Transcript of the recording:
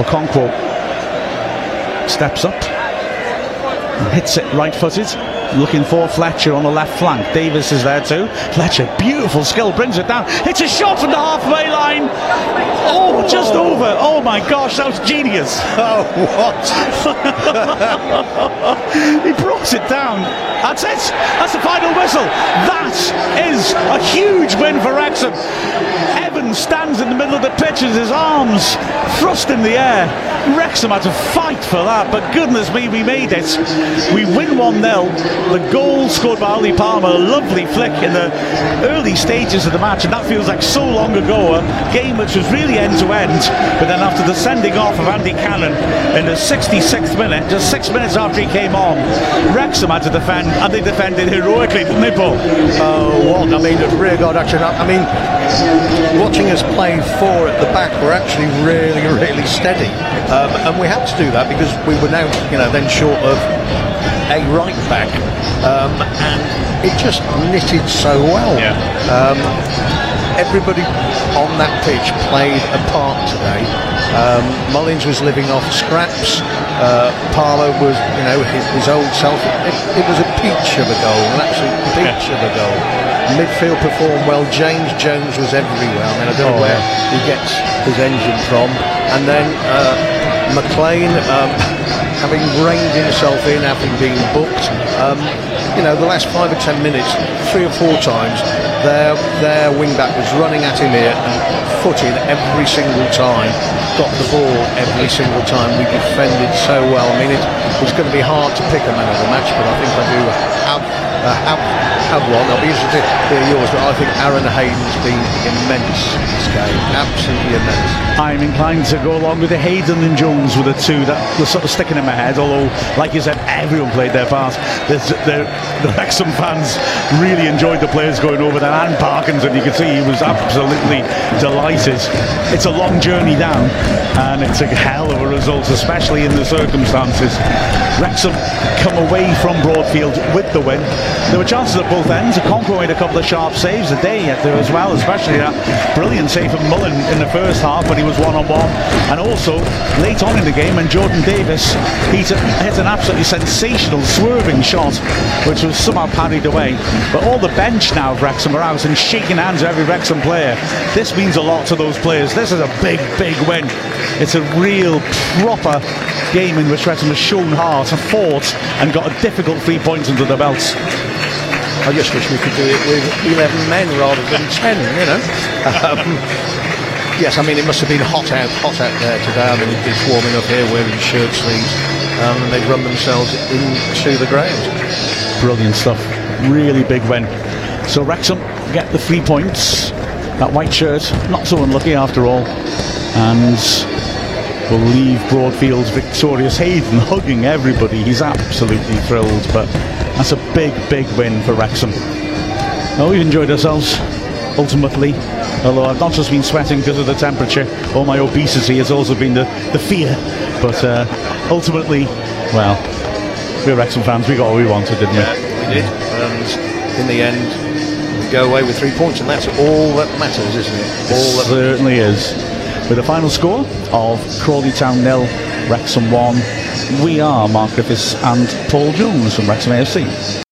Okonkwo steps up, hits it right footed. Looking for Fletcher on the left flank. Davies is there too. Fletcher, beautiful skill, brings it down. It's a shot from the halfway line. Oh, just oh. over. Oh my gosh, that was genius. Oh, what? he brought it down. That's it. That's the final whistle. That is a huge win for Wrexham. Evans stands in the middle of the pitch with his arms thrust in the air. Wrexham had to fight for that, but goodness me, we made it. We win 1 0. The goal scored by Ollie Palmer, a lovely flick in the early stages of the match, and that feels like so long ago. A game which was really end to end, but then after the sending off of Andy Cannon in the 66th minute, just six minutes after he came on, Wrexham had to defend, and they defended heroically, didn't? Oh, uh, what? I mean, the rear guard action. I mean, watching us play four at the back, we're actually really, really steady. Um, and we had to do that because we were now, you know, then short of a right back. Um, and it just knitted so well. Yeah. Um, everybody on that pitch played a part today. Um, Mullins was living off scraps. Uh, Parlour was, you know, his, his old self. It, it was a peach of a goal, an absolute peach of a goal. Midfield performed well. James Jones was everywhere. I mean, I don't know Oh, where yeah. he gets his engine from. And then uh, McClean, um, having reined himself in, having been booked, um, you know, the last five or ten minutes, three or four times, their their wing back was running at him here and footing every single time, got the ball every single time. We defended so well. I mean, it, it's going to be hard to pick a man of the match, but I think I do have uh, have, one. I'll be interested to hear yours, but I think Aaron Hayden's been immense this game, absolutely immense. I'm inclined to go along with the Hayden and Jones with the two that were sort of sticking in my head. Although, like you said, everyone played their part. The Wrexham fans really enjoyed the players going over there. And Parkinson, you can see he was absolutely delighted. It's a long journey down, and it's a hell of a result, especially in the circumstances. Wrexham come away from Broadfield with the win. There were chances at both ends. Okonkwo made a couple of sharp saves a day uh, there as well, especially that brilliant save from Mullen in the first half when he was one on one. And also late on in the game when Jordan Davies he hit an absolutely sensational swerving shot, which was somehow parried away. But all the bench now of Wrexham are out and shaking hands with every Wrexham player. This means a lot to those players. This is a big, big win. It's a real proper game in which Wrexham has shown heart, and fought, and got a difficult three points under their belts. I just wish we could do it with 11 men rather than 10, you know. Um, yes, I mean, it must have been hot out, hot out there today. I mean, it's warming up here wearing shirt sleeves, um, and they've run themselves into the ground. Brilliant stuff. Really big win. So Wrexham get the three points. That white shirt, not so unlucky after all. And will leave Broadfield's victorious Hayden hugging everybody. He's absolutely thrilled, but that's a big, big win for Wrexham. Oh, we've enjoyed ourselves, ultimately. Although I've not just been sweating because of the temperature or my obesity, has also been the, the fear. But uh, ultimately, well, we're Wrexham fans, we got what we wanted, didn't we? Yeah, we did. And in the end, we go away with three points, and that's all that matters, isn't it? All that certainly is. With a final score of Crawley Town nil, Wrexham 1, we are Mark Griffiths and Paul Jones from Wrexham AFC.